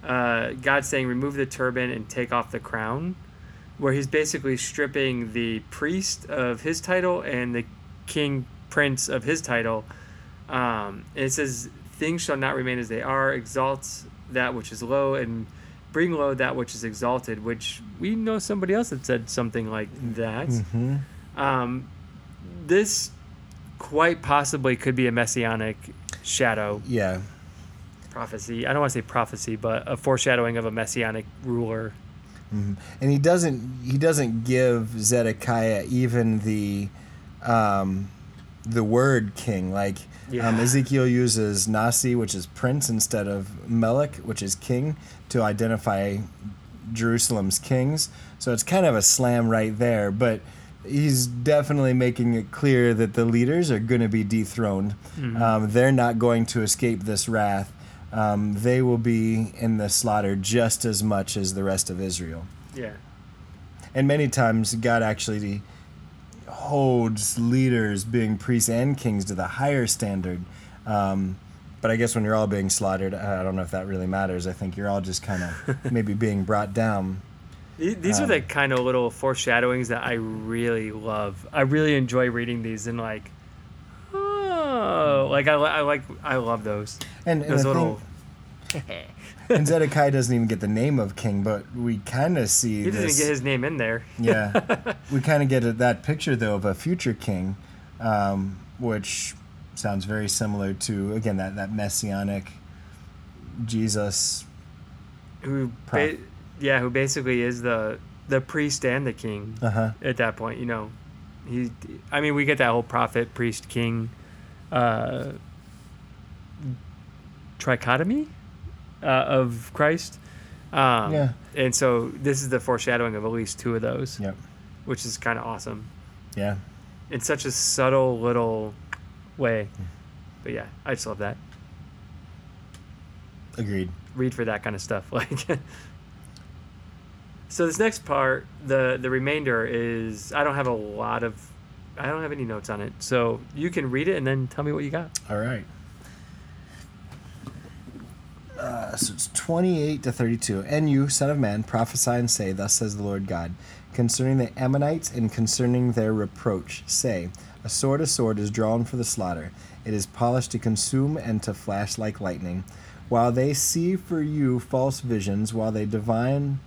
uh, God saying, "Remove the turban and take off the crown," where He's basically stripping the priest of his title and the king prince of his title. Um, and it says, "Things shall not remain as they are. Exalts that which is low and." Bring low that which is exalted, which we know somebody else that said something like that. hmm Um, this quite possibly could be a messianic shadow Yeah. prophecy. I don't want to say prophecy, but a foreshadowing of a messianic ruler. Mhm. And he doesn't he doesn't give Zedekiah even the um, the word king. Like um, Ezekiel uses Nasi, which is prince, instead of Melech, which is king, to identify Jerusalem's kings. So it's kind of a slam right there. But he's definitely making it clear that the leaders are going to be dethroned. Um, they're not going to escape this wrath. Um, they will be in the slaughter just as much as the rest of Israel. Yeah. And many times, God actually holds leaders, being priests and kings, to the higher standard. Um, but I guess when you're all being slaughtered, I don't know if that really matters. I think you're all just kind of maybe being brought down. Th- These are Um, the kind of little foreshadowings that I really love. I really enjoy reading these and like, oh, like I, I like I love those. And, and Those little. thing, and Zedekiah doesn't even get the name of king, but we kind of see He doesn't this. get his name in there. yeah, we kind of get a, that picture though of a future king, um, which sounds very similar to again that that messianic Jesus. Who, ba- yeah, who basically is the the priest and the king. Uh huh. at that point, you know, he. I mean, we get that whole prophet, priest, king, uh, trichotomy uh, of Christ. Um, Yeah. And so this is the foreshadowing of at least two of those, Yep. which is kind of awesome Yeah. in such a subtle little way. But yeah, I just love that. Agreed. Read for that kind of stuff. Like. So this next part, the the remainder is I don't have a lot of I don't have any notes on it. So you can read it and then tell me what you got. All right. Uh, so it's 28 to 32. And you, son of man, prophesy and say, Thus says the Lord God, concerning the Ammonites and concerning their reproach. Say, A sword, a sword is drawn for the slaughter. It is polished to consume and to flash like lightning. While they see for you false visions, while they divine,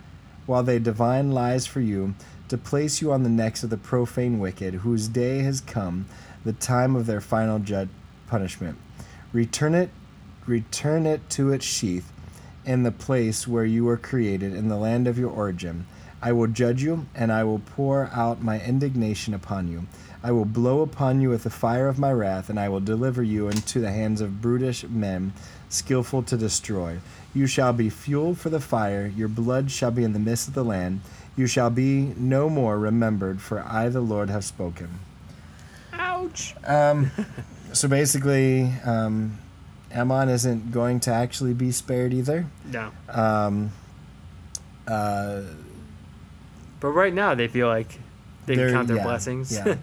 while they divine lies for you, to place you on the necks of the profane wicked, whose day has come, the time of their final judge punishment. Return it, return it to its sheath, in the place where you were created, in the land of your origin. I will judge you, and I will pour out my indignation upon you. I will blow upon you with the fire of my wrath, and I will deliver you into the hands of brutish men, skillful to destroy. You shall be fuel for the fire, your blood shall be in the midst of the land. You shall be no more remembered, for I, the Lord, have spoken. Ouch. Um, so basically, um, Ammon isn't going to actually be spared either. No. Um, uh, But right now they feel like they can count their yeah, blessings. Yeah.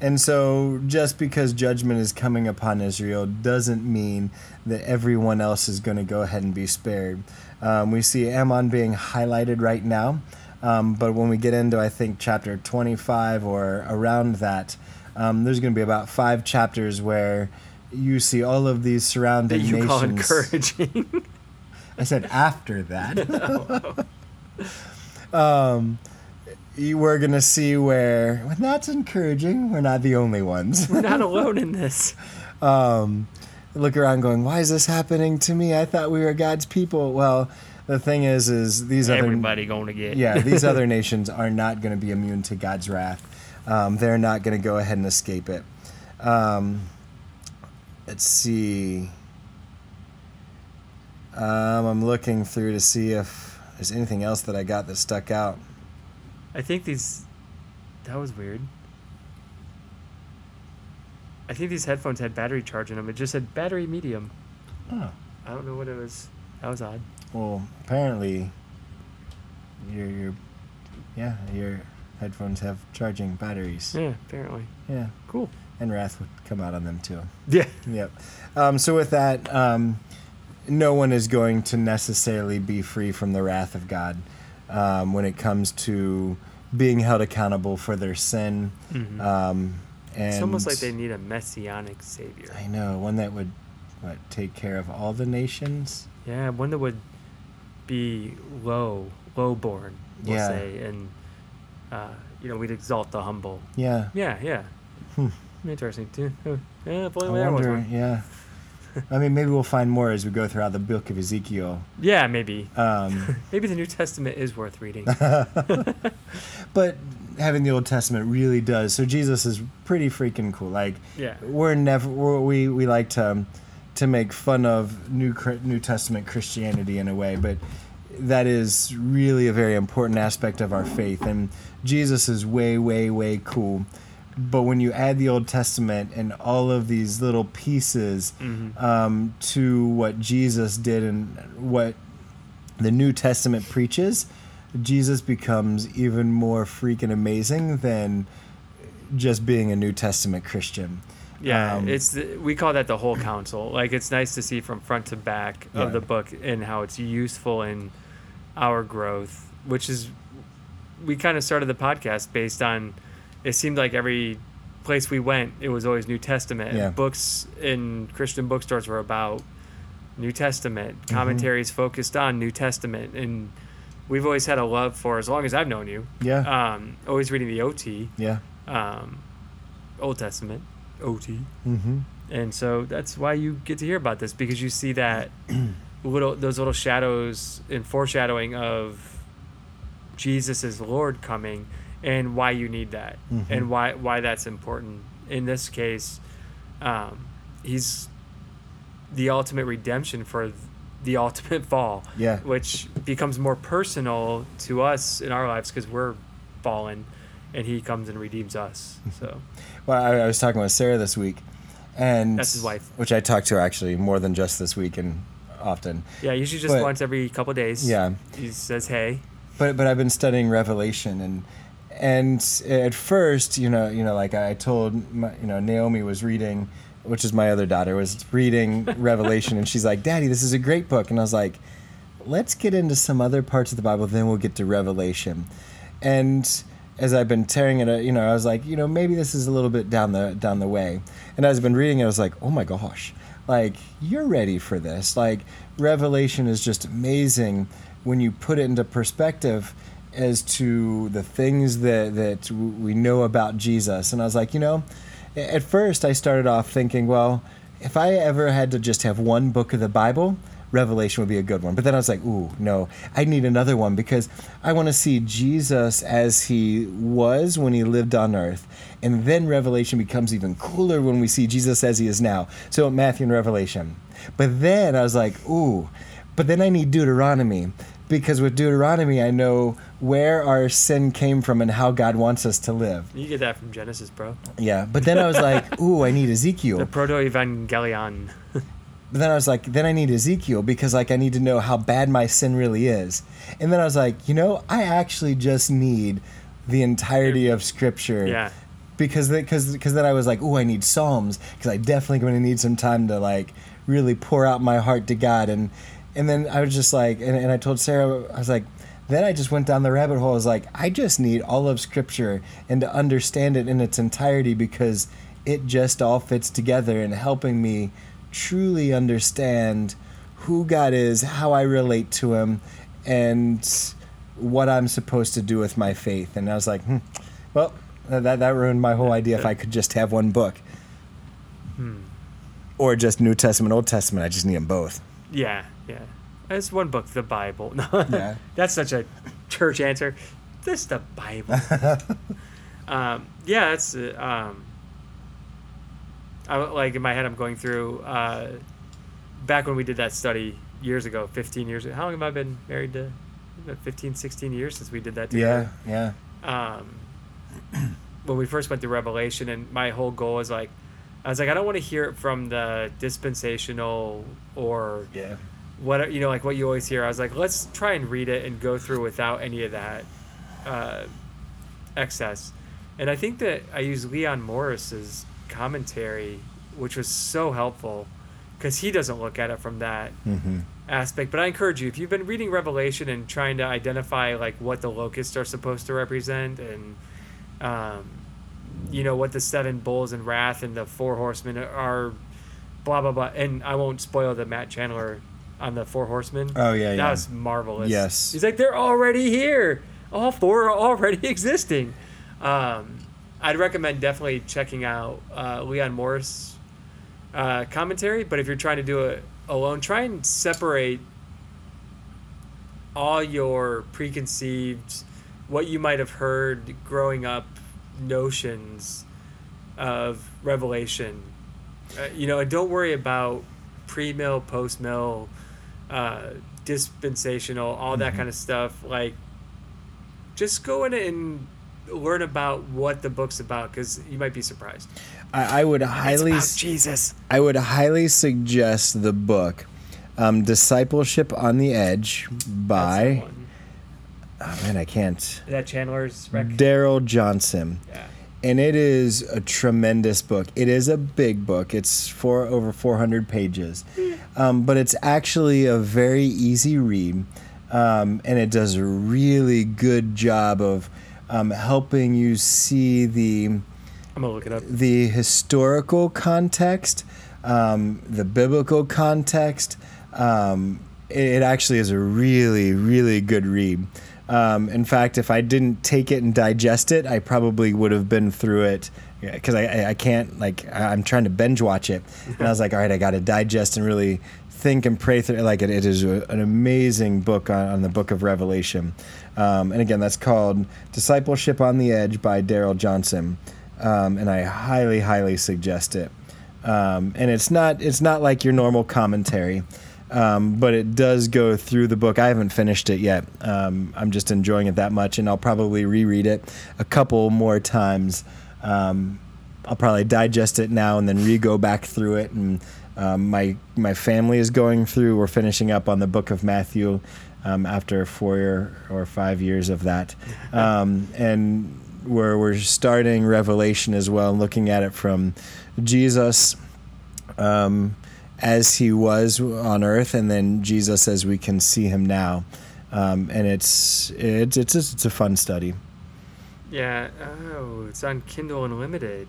And so, just because judgment is coming upon Israel doesn't mean that everyone else is going to go ahead and be spared. Um, we see Ammon being highlighted right now, um, but when we get into, I think, chapter 25 or around that, um, there's going to be about five chapters where you see all of these that surrounding you call nations. encouraging. I said after that. um, you- we're gonna see where well, that's encouraging. We're not the only ones. We're not alone in this. um, look around, going, "Why is this happening to me? I thought we were God's people." Well, the thing is, is these other Everybody going to get. yeah, these other nations are not going to be immune to God's wrath. Um, they're not going to go ahead and escape it. Um, let's see. Um, I'm looking through to see if there's anything else that I got that stuck out. I think these. That was weird. I think these headphones had battery charge in them. It just said battery medium. Oh. I don't know what it was. That was odd. Well, apparently, your your yeah your headphones have charging batteries. Yeah, apparently. Yeah, Cool. and wrath would come out on them too. Yeah. Yep. Um, so with that, um, no one is going to necessarily be free from the wrath of God um, when it comes to being held accountable for their sin. Mhm. Um, and it's almost like they need a messianic savior. I know one that would what take care of all the nations. Yeah, one that would be low, low born, we'll Yeah. say, and uh, you know, we'd exalt the humble. Yeah. Yeah, yeah. Hmm. Interesting too. Yeah, if I only there was wonder. Yeah. I mean, maybe we'll find more as we go throughout the book of Ezekiel. Yeah, maybe. Um, Maybe the New Testament is worth reading. but having the Old Testament really does. So Jesus is pretty freaking cool. Like, Yeah. we're never we're, we we like to to make fun of New New Testament Christianity in a way, but that is really a very important aspect of our faith. And Jesus is way way way cool. But when you add the Old Testament and all of these little pieces Mhm. um, to what Jesus did and what the New Testament preaches, Jesus becomes even more freaking amazing than just being a New Testament Christian. Yeah, Um, it's the, we call that the whole counsel. Like it's nice to see from front to back Yeah. of the book and how it's useful in our growth, which is we kind of started the podcast based on it seemed like every place we went it was always New Testament. and Yeah. Books in Christian bookstores were about New Testament. Mm-hmm. Commentaries focused on New Testament and we've always had a love for as long as I've known you. Yeah, Um, always reading the OT, yeah. um, Old Testament, OT. Mm-hmm. And so that's why you get to hear about this because you see that little those little shadows and foreshadowing of Jesus as Lord coming and why you need that Mhm. and why why that's important. In this case, um, he's the ultimate redemption for the ultimate fall, Yeah. which becomes more personal to us in our lives because we're fallen, and he comes and redeems us. So Well, I, I was talking with Sarah this week, and That's his wife. which I talked to actually more than just this week and often. yeah, usually just But- once every couple of days. Yeah. he says, "Hey." but but I've been studying Revelation and and at first, you know, you know, like I told, my, you know, Naomi was reading, which is my other daughter, was reading Revelation, and she's like, "Daddy, this is a great book," and I was like, "Let's get into some other parts of the Bible, then we'll get to Revelation." And as I've been tearing it, uh, you know, I was like, you know, maybe this is a little bit down the down the way, and as I've been reading it, I was like, oh my gosh, like you're ready for this. Like Revelation is just amazing when you put it into perspective as to the things that that we know about Jesus. And I was like, you know, at first I started off thinking, well, if I ever had to just have one book of the Bible, Revelation would be a good one. But then I was like, ooh, no, I need another one because I want to see Jesus as he was when he lived on earth. And then Revelation becomes even cooler when we see Jesus as he is now. So Matthew and Revelation. But then I was like, ooh, but then I need Deuteronomy because with Deuteronomy I know where our sin came from and how God wants us to live. You get that from Genesis, bro. Yeah, but then I was like, ooh, I need Ezekiel. The Proto Evangelion. But then I was like, then I need Ezekiel because like I need to know how bad my sin really is. And then I was like, you know, I actually just need the entirety of Scripture. Yeah. Because because because then I was like, oh, I need Psalms because I definitely going to need some time to like really pour out my heart to God. And and then I was just like, and, and I told Sarah, I was like. Then I just went down the rabbit hole. I was like, I just need all of Scripture and to understand it in its entirety because it just all fits together and helping me truly understand who God is, how I relate to Him, and what I'm supposed to do with my faith. And I was like, hmm, well, that that ruined my whole idea. If I could just have one book, Hmm. or just New Testament, Old Testament, I just need them both. Yeah, yeah. It's one book, the Bible. Yeah. that's such a church answer. This the Bible. um, yeah, that's uh, um. I like in my head. I'm going through uh, back when we did that study years ago, 15 years. Ago. How long have I been married to? About 15, 16 years since we did that Yeah, together. yeah, um, when we first went through Revelation, and my whole goal is like, I was like, I don't want to hear it from the dispensational or yeah, what you know, like what you always hear. I was like, let's try and read it and go through without any of that uh, excess. And I think that I used Leon Morris's commentary, which was so helpful, because he doesn't look at it from that hmm aspect. But I encourage you, if you've been reading Revelation and trying to identify like what the locusts are supposed to represent and um, you know what the seven bulls and wrath and the four horsemen are, blah blah blah. And I won't spoil the Matt Chandler on the four horsemen. Oh yeah, that yeah. was marvelous. Yes. he's like they're already here. All four are already existing. Um, I'd recommend definitely checking out uh, Leon Morris uh, commentary. But if you're trying to do it alone, try and separate all your preconceived, what you might have heard growing up, notions of Revelation. Uh, you know, and don't worry about pre-mill, post-mill, uh, dispensational, all that Mhm. kind of stuff. Like, just go in and learn about what the book's about because you might be surprised. I, I would highly, Jesus. I would highly suggest the book, um, "Discipleship on the Edge" the by. one. Oh man, I can't. That Chandler's. Darrell Johnson. yeah. and it is a tremendous book. It is a big book. It's for over 400 pages, um, but it's actually a very easy read, um, and it does a really good job of um, helping you see the I'm gonna look it up. the historical context, um, the biblical context. Um, it, it actually is a really, really good read. Um, in fact, if I didn't take it and digest it, I probably would have been through it because I, I, can't like I'm trying to binge watch it, and I was like, all right, I got to digest and really think and pray through. it. Like it, it is a, an amazing book on, on the Book of Revelation, um, and again, that's called Discipleship on the Edge by Darrell Johnson, um, and I highly, highly suggest it. Um, and it's not it's not like your normal commentary. Um, but it does go through the book. I haven't finished it yet. Um, I'm just enjoying it that much, and I'll probably reread it a couple more times. Um, I'll probably digest it now and then re-go back through it. And my my family is going through. We're finishing up on the book of Matthew um, after four or five years of that, um, and we're we're starting Revelation as well, and looking at it from Jesus. Um, as he was on earth, and then Jesus as we can see him now. Um, and it's it's it's it's a fun study. Yeah. Oh, it's on Kindle Unlimited.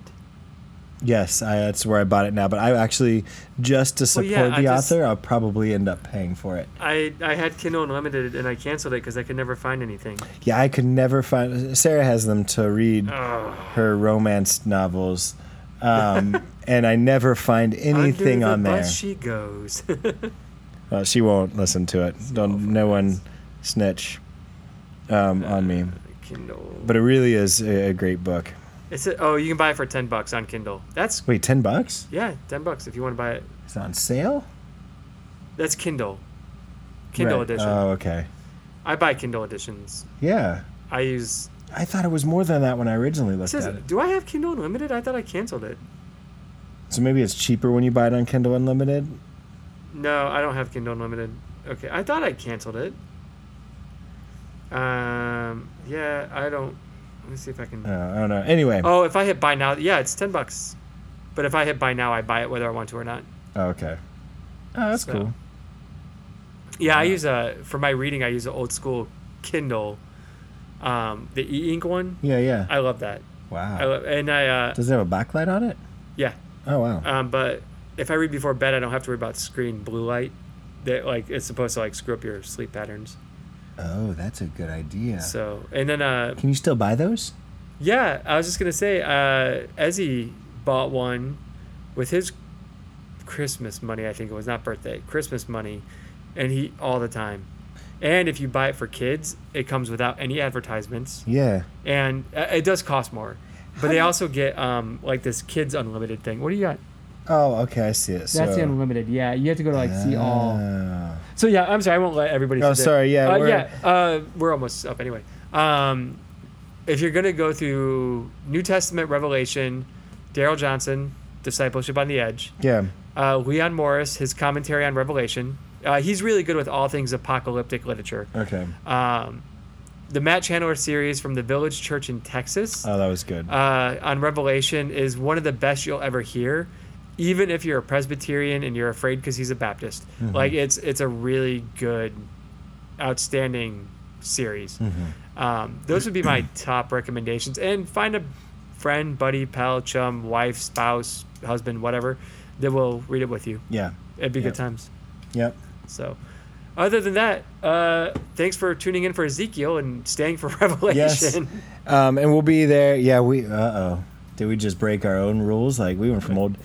Yes, I, that's where I bought it now. But I actually just to Well, support yeah, the I just- author, I'll probably end up paying for it. I I had Kindle Unlimited and I canceled it because I could never find anything. Yeah, I could never find. Sarah has them to read Oh, her romance novels, um, and I never find anything the on there. she goes. Well, she won't listen to it. Don't no one snitch um, on me. Uh, Kindle. But it really is a, a great book. It's a, oh, you can buy it for ten bucks on Kindle. That's Wait, ten bucks? yeah, ten bucks if you want to buy it. It's on sale. That's Kindle. Kindle Right. edition. Oh, okay. I buy Kindle editions. Yeah, I use. I thought it was more than that when I originally looked says, at it. do I have Kindle Unlimited? I thought I canceled it. So maybe it's cheaper when you buy it on Kindle Unlimited. No, I don't have Kindle Unlimited. Okay, I thought I canceled it. Um, yeah, I don't. Let me see if I can. Uh, I don't know. Anyway. Oh, if I hit buy now, yeah, it's ten bucks. But if I hit buy now, I buy it whether I want to or not. Oh, okay. Oh, that's So- cool. Yeah, I use a for my reading. I use an old school Kindle, um, the e-ink one. Yeah, yeah. I love that. Wow. I love, and I uh, Does it have a backlight on it? yeah. Oh wow. Um, but if I read before bed, I don't have to worry about screen blue light. That like it's supposed to like screw up your sleep patterns. Oh, that's a good idea. So and then uh, Can you still buy those? Yeah, I was just gonna say, uh, Ezzy bought one with his Christmas money. I think it was not birthday, Christmas money, and he all the time. And if you buy it for kids, it comes without any advertisements, Yeah. and uh, it does cost more. But they also get um, like this kids unlimited thing. What do you got? Oh, okay. I see it. So, That's the unlimited. Yeah, you have to go to like see all. So yeah, I'm sorry, I won't let everybody. Oh, that. sorry, yeah, uh, we're- yeah. Uh, we're almost up anyway. Um, if you're gonna go through New Testament Revelation, Darrell Johnson, Discipleship on the Edge, Yeah. uh, Leon Morris, his commentary on Revelation. Uh, he's really good with all things apocalyptic literature. Okay. Um, the Matt Chandler series from the Village Church in Texas Oh, that was good. uh, on Revelation is one of the best you'll ever hear. Even if you're a Presbyterian and you're afraid because he's a Baptist. Mm-hmm. Like it's it's a really good, outstanding series. Mm-hmm. Um, those would be my top recommendations. And find a friend, buddy, pal, chum, wife, spouse, husband, whatever, that will read it with you. Yeah. It'd be Yep. good times. Yep. So, other than that, uh, thanks for tuning in for Ezekiel and staying for Revelation. Yes. Um, and we'll be there. Yeah, we. Uh oh. Did we just break our own rules? Like we went from old.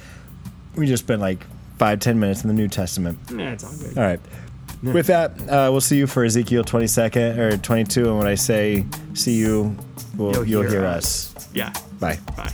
We just spent like five ten minutes in the New Testament. Nah, it's all good. All right. With that, uh, we'll see you for Ezekiel 22nd or 22. And when I say see you, we'll, You'll you'll, hear hear us. us. Yeah. Bye. Bye.